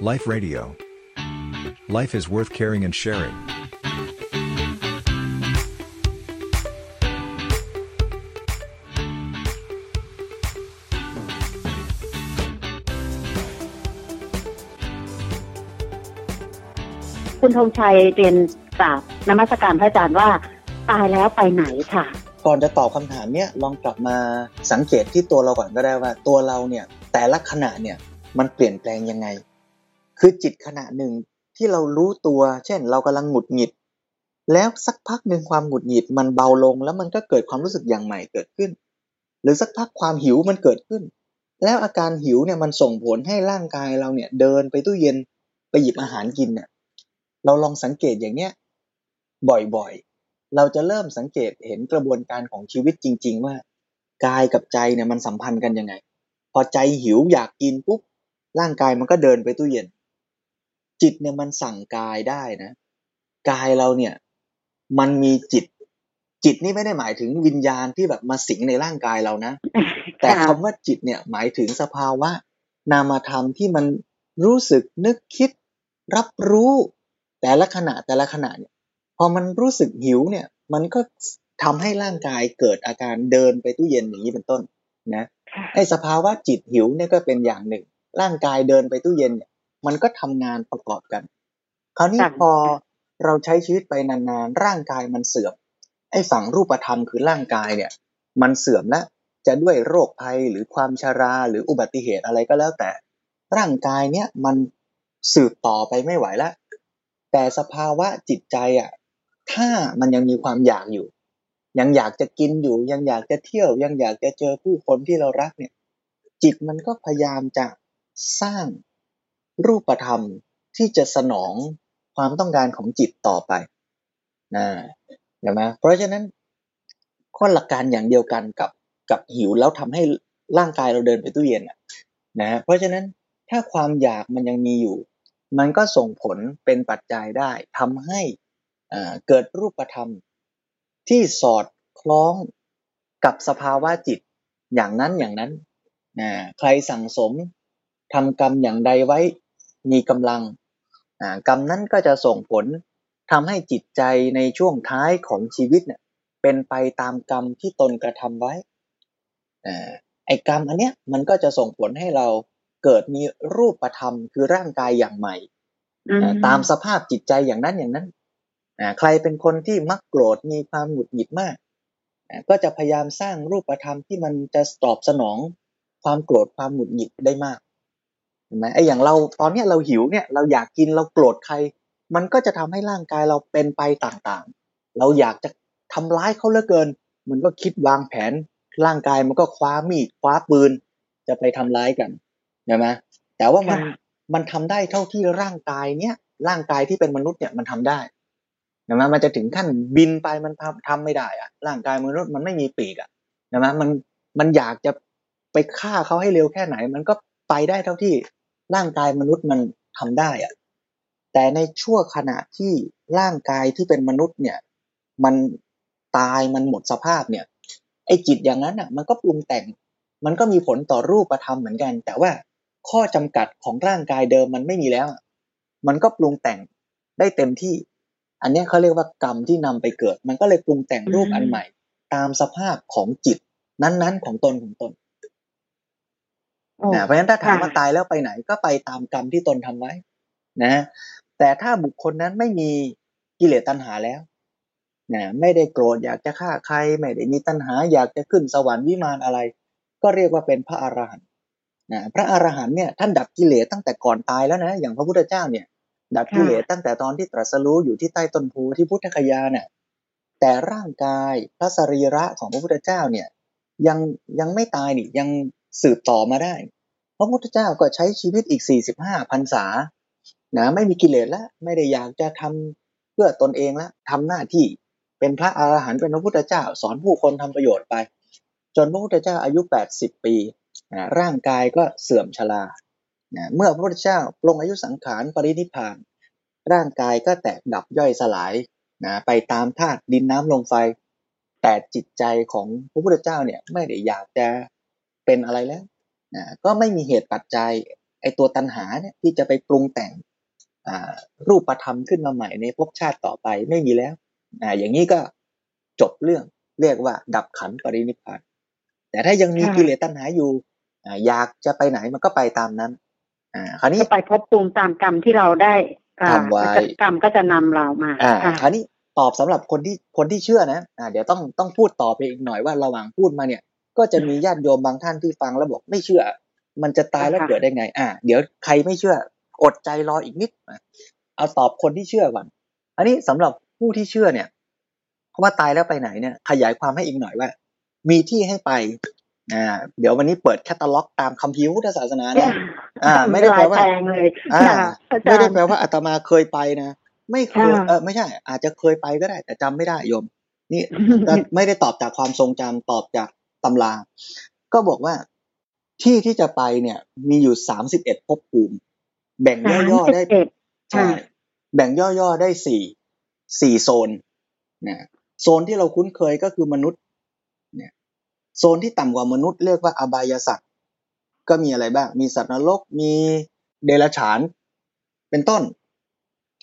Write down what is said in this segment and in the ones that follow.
Life Radio. Life is worth caring and sharing. คุณธงชัยเรียนกราบนมัสการพระอาจารย์ว่าตายแล้วไปไหนค่ะ ก่อนจะตอบคำถามเนี้ยลองกลับมาสังเกตที่ตัวเราก่อนก็ได้ว่า ตัวเราเนี่ยแต่ละขณะเนี่ยมันเปลี่ยนแปลงยังไง คือจิตขณะหนึ่งที่เรารู้ตัว เช่น เรากำลังหงุดหงิด แล้วสักพักหนึ่งความหงุดหงิดมันเบาลง แล้วมันก็เกิดความรู้สึกอย่างใหม่เกิดขึ้น หรือสักพักความหิวมันเกิดขึ้น แล้วอาการหิวเนี่ยมันส่งผลให้ร่างกายเราเนี่ยเดินไปตู้เย็นไปหยิบอาหารกินเนี่ยเราลองสังเกตอย่างเนี้ยบ่อยๆ เราจะเริ่มสังเกตเห็นกระบวนการของชีวิตจริง ๆ ว่ากายกับใจเนี่ยมันสัมพันธ์กันยังไง พอใจหิวอยากกินปุ๊บร่างกายมันก็เดินไปตู้เย็น จิตเนี่ยมันสั่งกายได้นะ กายเราเนี่ย มันมีจิต จิตนี่ไม่ได้หมายถึงวิญญาณที่แบบมาสิงในร่างกายเรานะ แต่คำว่าจิตเนี่ยหมายถึงสภาวะ นามธรรมที่มันรู้สึกนึกคิด รับรู้ แต่ละขณะแต่ละขณะเนี่ย พอมันรู้สึกหิวเนี่ย มันก็ทำให้ร่างกายเกิดอาการเดินไปตู้เย็นอย่างนี้เป็นต้นนะไอ้สภาวะจิตหิวเนี่ยก็เป็นอย่างหนึ่ง ร่างกายเดินไปตู้เย็นเนี่ย มันก็ทำงานประกอบกัน คราวนี้ค่ะพอเราใช้ชีวิตไปนานๆร่างกายมันเสื่อมไอ้ฝั่งรูปธรรมคือร่างกายเนี่ย มันเสื่อมแล้วจะด้วยโรคภัยหรือความชาราหรืออุบัติเหตุอะไรก็แล้วแต่ ร่างกายเนี่ยมันสืบต่อไปไม่ไหวแล้วแต่สภาวะจิตใจอะถ้ามันยังมีความอยากอยู่ ยังอยากจะกินอยู่ ยังอยากจะเที่ยว ยังอยากจะเจอผู้คนที่เรารักเนี่ย จิตมันก็พยายามจะสร้าง รูปธรรมที่จะสนองความต้องการของจิตต่อไปนะเห็นไหมเพราะฉะนั้นข้อหลักการอย่างเดียวกันกับกับหิวแล้วทำให้ร่างกายเราเดินไปตู้เย็นนะเพราะฉะนั้นถ้าความอยากมันยังมีอยู่ มันก็ส่งผลเป็นปัจจัยได้ทำให้เกิดรูปธรรมที่สอดคล้องกับสภาวะจิตอย่างนั้นอย่างนั้นนะใครสั่งสมทำกรรมอย่างใดไว้ มีกำลังอ่ากรรมนั้นก็จะส่งผลทำให้จิตใจในช่วงท้ายของชีวิตเนี่ยเป็นไปตามกรรมที่ตนกระทำไว้อ่าไอ้กรรมอันเนี้ยมันก็จะส่งผลให้เราเกิดมีรูปธรรมคือร่างกายอย่างใหม่อืมอ่าตามสภาพจิตใจอย่างนั้นอย่างนั้นอ่าใครเป็นคนที่มักโกรธมีความหงุดหงิดมากอ่าก็จะพยายามสร้างรูปธรรมที่มันจะตอบสนองความโกรธความหงุดหงิดได้มาก เห็นไหมไอ้อย่างเราตอนเนี้ยเราหิวเนี่ยเราอยากกินเราโกรธใคร มันก็จะทำให้ร่างกายเราเป็นไปต่างๆ เราอยากจะทำร้ายเขาเหลือเกิน มันก็คิดวางแผน ร่างกายมันก็คว้ามีดคว้าปืน จะไปทำร้ายกันใช่ไหมแต่ว่ามันค่ะมันทำได้เท่าที่ร่างกายเนี้ยร่างกายที่เป็นมนุษย์เนี่ยมันทำได้ใช่ไหมมันจะถึงขั้นบินไปมันทำทำไม่ได้อะร่างกายมนุษย์มันไม่มีปีกอะใช่ไหมมันมันอยากจะไปฆ่าเขาให้เร็วแค่ไหน มันก็ไปได้เท่าที่ ร่างกายมนุษย์มันทำได้อะแต่ในชั่วขณะที่ร่างกายที่เป็นมนุษย์เนี่ย มันตายมันหมดสภาพเนี่ย ไอ้จิตอย่างนั้นอะ มันก็ปรุงแต่ง มันก็มีผลต่อรูปธรรมเหมือนกัน แต่ว่าข้อจำกัดของร่างกายเดิมมันไม่มีแล้ว มันก็ปรุงแต่งได้เต็มที่ อันนี้เขาเรียกว่ากรรมที่นำไปเกิด มันก็เลยปรุงแต่งรูปอันใหม่ ตามสภาพของจิตนั้นๆของตนของตน นะเพราะฉะนั้นถ้าถามค่ะว่าตายแล้วไปไหนก็ไปตามกรรมที่ตนทำไว้ นะ แต่ถ้าบุคคลนั้นไม่มีกิเลสตัณหาแล้วนะไม่ได้โกรธอยากจะฆ่าใคร ไม่ได้มีตัณหาอยากจะขึ้นสวรรค์วิมานอะไร ก็เรียกว่าเป็นพระอรหันต์นะพระอรหันต์เนี่ยท่านดับกิเลสตั้งแต่ก่อนตายแล้วนะ อย่างพระพุทธเจ้าเนี่ย ดับกิเลสตั้งแต่ตอนที่ตรัสรู้อยู่ที่ใต้ต้นโพที่พุทธคยาเนี่ยแต่ร่างกายพระสรีระของพระพุทธเจ้าเนี่ย ยังยังไม่ตายนี่ยัง สืบต่อมาได้ พระพุทธเจ้าก็ใช้ชีวิตอีก 45พรรษานะไม่มีกิเลสแล้วไม่ได้อยากจะทำเพื่อตนเองแล้วทำหน้าที่เป็นพระอรหันต์เป็นพระพุทธเจ้า สอนผู้คนทำประโยชน์ไป จนพระพุทธเจ้าอายุ 80 ปีนะร่างกายก็เสื่อมชรานะเมื่อพระพุทธเจ้าปลงอายุสังขารปรินิพพาน ร่างกายก็แตกดับย่อยสลายนะไปตามธาตุดินน้ำลมไฟ แต่จิตใจของพระพุทธเจ้าเนี่ยไม่ได้อยากจะ เป็นอะไรแล้วนะก็ไม่มีเหตุปัจจัยไออ้ตัวตัณหาเนี่ยที่จะไปปรุงแต่งอ่ารูปธรรมขึ้นมาใหม่ในภพชาติต่อไปไม่มีแล้วอ่าอย่างนี้ก็จบเรื่องเรียกว่า ดับขันธ์ปรินิพพานแต่ถ้ายังมีค่ะกิเลสตัณหาอยู่อ่าอยากจะไปไหนมันก็ไปตามนั้นอ่าคราวนี้ก็ไปพบภูมิตามกรรมที่เราได้อ่าทำไว้กรรมก็จะนำเรามาอ่าค่ะคราวนี้ตอบสำหรับคนที่คนที่เชื่อนะอ่าเดี๋ยวต้องต้องพูดต่อไปอีกหน่อยว่าระหว่างพูดมาเนี่ย ก็จะมีญาติโยมบางท่านที่ฟังแล้วบอกไม่เชื่อ มันจะตายแล้วค่ะเกิดได้ไง อ่า เดี๋ยวใครไม่เชื่อ อดใจรออีกนิดอะเอาตอบคนที่เชื่อก่อน อันนี้สำหรับผู้ที่เชื่อเนี่ยว่าตายแล้วไปไหนเนี่ย ขยายความให้อีกหน่อยว่า มีที่ให้ไปอ่าเดี๋ยววันนี้เปิดแคตตาล็อกตามคัมภีร์พุทธศาสนานะอ่า ไม่ได้แปลว่าลยแปลงเลยอ่าค่ะอาจารย์ไม่ได้แปลว่าอาตมาเคยไปนะไม่เคยค่ะเออไม่ใช่ อาจจะเคยไปก็ได้ แต่จำไม่ได้โยม นี่แต่ไม่ได้ตอบจากความทรงจำตอบจาก ตำรา ก็บอกว่าที่ที่จะไปเนี่ย มีอยู่สามสิบเอ็ดภพภูมิ แบ่งย่อๆได้สามสิบเอ็ดใช่ค่ะแบ่งย่อๆได้สี่สี่โซนนะโซนที่เราคุ้นเคยก็คือมนุษย์ เนี่ย โซนที่ต่ำกว่ามนุษย์เรียกว่าอบายสัตว์ก็มีอะไรบ้าง มีสัตว์นรก มีเดรัจฉาน เป็นต้น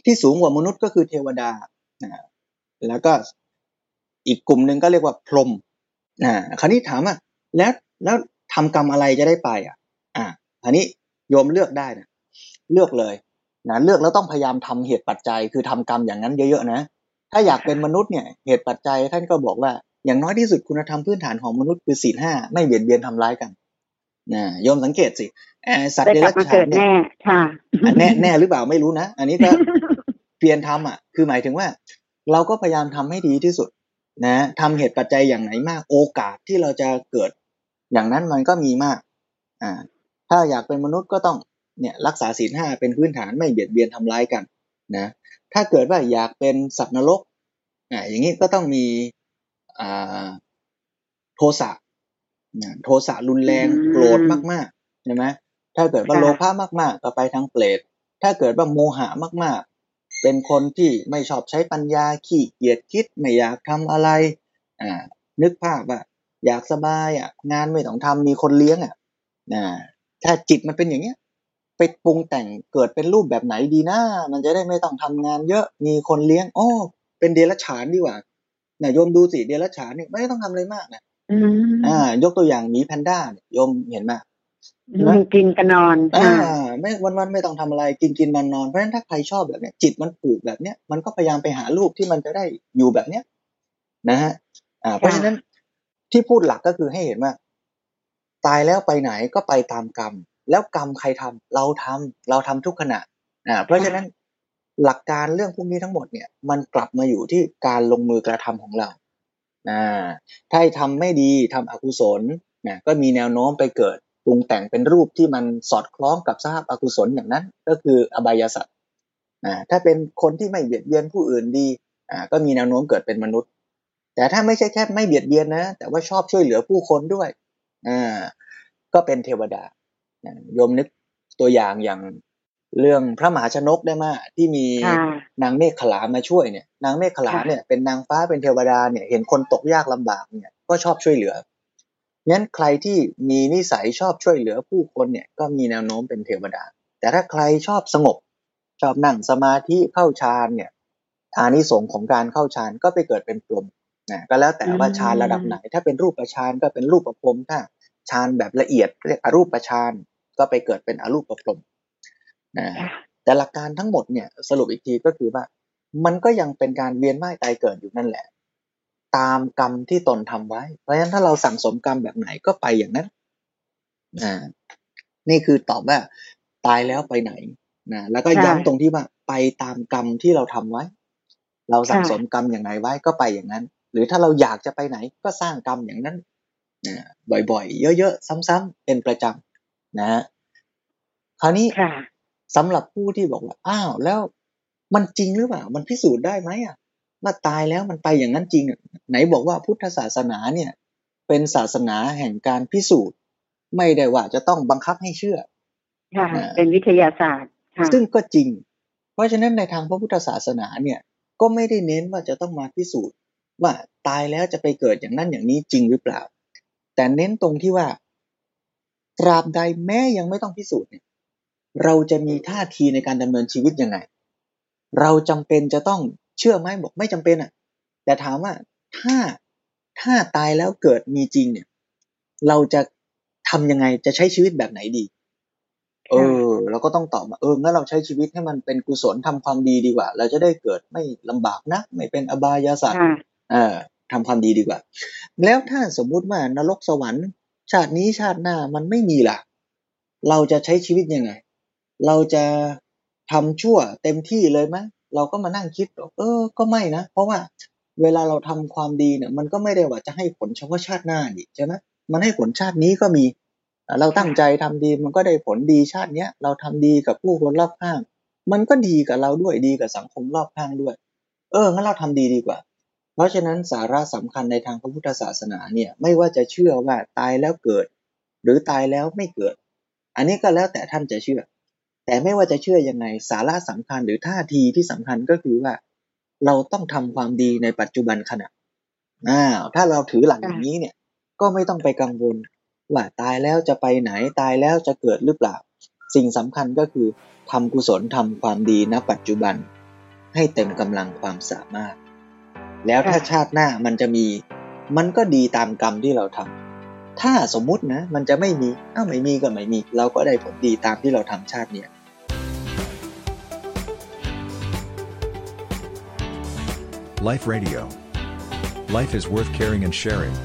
ที่สูงกว่ามนุษย์ก็คือเทวดานะแล้วก็อีกกลุ่มหนึ่งก็เรียกว่าพรหม นะคราวนี้ถามว่าแล้วแล้วทำกรรมอะไรจะได้ไปอะ อ่าคราวนี้โยมเลือกได้นะเลือกเลยนะเลือกแล้วต้องพยายามทำเหตุปัจจัย คือทำกรรมอย่างนั้นเยอะๆนะถ้าอยากเป็นมนุษย์เนี่ยเหตุปัจจัยท่านก็บอกว่าอย่างน้อยที่สุดคุณธรรมพื้นฐานของมนุษย์คือศีลห้าไม่เบียดเบียนทำร้ายกันนะโยมสังเกตสิเอ่อสัตว์ได้เดกลัรับจมาฉาเกินดเนี่ยแน่ค่ะอะแน่แน่หรือเปล่าไม่รู้นะ อันนี้ก็เพียรทำอะ คือหมายถึงว่า เราก็พยายามทำให้ดีที่สุด นะทำเหตุปัจจัยอย่างไหนมาก โอกาสที่เราจะเกิด อย่างนั้นมันก็มีมากอ่าถ้าอยากเป็นมนุษย์ก็ต้องเนี่ยรักษาศีลห้าเป็นพื้นฐานไม่เบียดเบียนทำร้ายกันนะถ้าเกิดว่าอยากเป็นสัตว์นรกอ่าอย่างนี้ก็ต้องมีอ่าโทสะนะโทสะรุนแรงอืมโกรธมากๆใช่ไหมถ้าเกิดว่าค่ะโลภะมากๆก็ไปทางเปรตถ้าเกิดว่าโมหะมากๆ เป็นคนที่ไม่ชอบใช้ปัญญาขี้เกียจคิดไม่อยากทำอะไรอ่านึกภาพว่าอยากสบายอะงานไม่ต้องทำมีคนเลี้ยงอะอ่าถ้าจิตมันเป็นอย่างเงี้ยไปปรุงแต่งเกิดเป็นรูปแบบไหนดีนะมันจะได้ไม่ต้องทำงานเยอะมีคนเลี้ยงอ้อเป็นเดรัจฉานดีกว่าเนี่ยโยมดูสิเดรัจฉานเนี่ยไม่ต้องทำอะไรมากนะอืมอ่า ยกตัวอย่างหมีแพนด้าเนี่ยโยมเห็นไหมมันกินกันนอน อ่าค่ะ ไม่วันวันๆไม่ต้องทำอะไรกินกินนอนนอนเพราะฉะนั้นถ้าใครชอบแบบเนี้ยจิตมันผูกแบบเนี้ยมันก็พยายามไปหารูปที่มันจะได้อยู่แบบเนี้ยนะฮะอ่า เพราะฉะนั้นที่พูดหลักก็คือให้เห็นว่าตายแล้วไปไหนก็ไปตามกรรม แล้วกรรมใครทำเราทำเราทำทุกขณะอ่าเพราะฉะนั้นหลักการเรื่องพวกนี้ทั้งหมดเนี่ย มันกลับมาอยู่ที่การลงมือกระทำของเราอ่าถ้าทำไม่ดีทำอกุศลนะก็มีแนวโน้มไปเกิด ปรุงแต่งเป็นรูปที่มันสอดคล้องกับสภาพอกุศลอย่างนั้น ก็คืออบายสัตว์อ่าถ้าเป็นคนที่ไม่เบียดเบียนผู้อื่นดีอ่าก็มีแนวโน้มเกิดเป็นมนุษย์ แต่ถ้าไม่ใช่แค่ไม่เบียดเบียนนะ แต่ว่าชอบช่วยเหลือผู้คนด้วยอ่าก็เป็นเทวดาโยมนึกตัวอย่างอย่างเรื่องพระมหาชนกได้มาที่มีนางเมฆขลามาช่วยเนี่ย นางเมฆขลาเนี่ยเป็นนางฟ้าเป็นเทวดาเนี่ยเห็นคนตกยากลำบากเนี่ยก็ชอบช่วยเหลือ งั้นใครที่มีนิสัยชอบช่วยเหลือผู้คนเนี่ยก็มีแนวโน้มเป็นเทวดา แต่ถ้าใครชอบสงบ ชอบนั่งสมาธิเข้าฌานเนี่ยอานิสงส์ของการเข้าฌานก็ไปเกิดเป็นพรหมนะก็แล้วแต่ว่าฌานระดับไหน ถ้าเป็นรูปฌานก็เป็นรูปประพรมถ้าฌานแบบละเอียดเรียกอรูปฌานก็ไปเกิดเป็นอรูปประพรมนะแต่หลักการทั้งหมดเนี่ยสรุปอีกทีก็คือว่า มันก็ยังเป็นการเวียนว่ายตายเกิดอยู่นั่นแหละ ตามกรรมที่ตนทำไว้ เพราะฉะนั้นถ้าเราสั่งสมกรรมแบบไหนก็ไปอย่างนั้นอ่านี่คือตอบว่า ตายแล้วไปไหนนะแล้วก็ค่ะย้ำตรงที่ว่า ไปตามกรรมที่เราทำไว้ เราสั่งสมกรรมอย่างไรไว้ก็ไปอย่างนั้น หรือถ้าเราอยากจะไปไหนก็สร้างกรรมอย่างนั้นนะบ่อยๆ เยอะๆ ซ้ำๆเป็นประจำนะฮะคราวนี้ค่ะสำหรับผู้ที่บอกว่า อ้าว แล้วมันจริงหรือเปล่า มันพิสูจน์ได้ไหมอะ ว่าตายแล้วมันไปอย่างนั้นจริงอะไหนบอกว่าพุทธศาสนาเนี่ย เป็นศาสนาแห่งการพิสูจน์ ไม่ได้ว่าจะต้องบังคับให้เชื่อค่ะอ่าเป็นวิทยาศาสตร์ค่ะซึ่งก็จริง เพราะฉะนั้นในทางพระพุทธศาสนาเนี่ย ก็ไม่ได้เน้นว่าจะต้องมาพิสูจน์ ว่าตายแล้วจะไปเกิดอย่างนั้นอย่างนี้จริงหรือเปล่า แต่เน้นตรงที่ว่า ตราบใดแม้ยังไม่ต้องพิสูจน์เนี่ย เราจะมีท่าทีในการดำเนินชีวิตยังไง เราจำเป็นจะต้อง เชื่อไหมบอกไม่จำเป็นอะ แต่ถามว่าถ้าถ้าตายแล้วเกิดมีจริงเนี่ย เราจะทำยังไงจะใช้ชีวิตแบบไหนดี เออเราก็ต้องตอบมาเอองั้นเราใช้ชีวิตให้มันเป็นกุศลทำความดีดีกว่า เราจะได้เกิดไม่ลำบากนะไม่เป็นอบายสัตว์ค่ะเออทำความดีดีกว่า แล้วถ้าสมมุติว่านรกสวรรค์ชาตินี้ชาติหน้ามันไม่มีล่ะ เราจะใช้ชีวิตยังไง เราจะทำชั่วเต็มที่เลยไหม เราก็มานั่งคิดเออ ก็ไม่นะ เพราะว่าเวลาเราทำความดีเนี่ย มันก็ไม่ได้ว่าจะให้ผลเฉพาะชาติหน้านี่ใช่ไหมมันให้ผลชาตินี้ก็มี เราตั้งใจทำดีมันก็ได้ผลดีชาติเนี้ยเราทำดีกับผู้คนรอบข้าง มันก็ดีกับเราด้วยดีกับสังคมรอบข้างด้วย เอองั้นเราทำดีดีกว่า เพราะฉะนั้นสาระสำคัญในทางพระพุทธศาสนาเนี่ย ไม่ว่าจะเชื่อว่าตายแล้วเกิด หรือตายแล้วไม่เกิด อันนี้ก็แล้วแต่ท่านจะเชื่อ แต่ไม่ว่าจะเชื่อยังไงสาระสำคัญหรือท่าทีที่สำคัญก็คือว่า เราต้องทำความดีในปัจจุบันขณะอ้าถ้าเราถือหลักอย่างนี้เนี่ย ก็ไม่ต้องไปกังวลว่าตายแล้วจะไปไหนตายแล้วจะเกิดหรือเปล่า สิ่งสำคัญก็คือทำกุศลทำความดีณปัจจุบัน ให้เต็มกำลังความสามารถ แล้วถ้าชาติหน้ามันจะมี มันก็ดีตามกรรมที่เราทำ ถ้าสมมุตินะ มันจะไม่มีอ้าวไม่มีก็ไม่มี เราก็ได้ผลดีตามที่เราทำชาติเนี่ย Life Radio. Life is worth caring and sharing.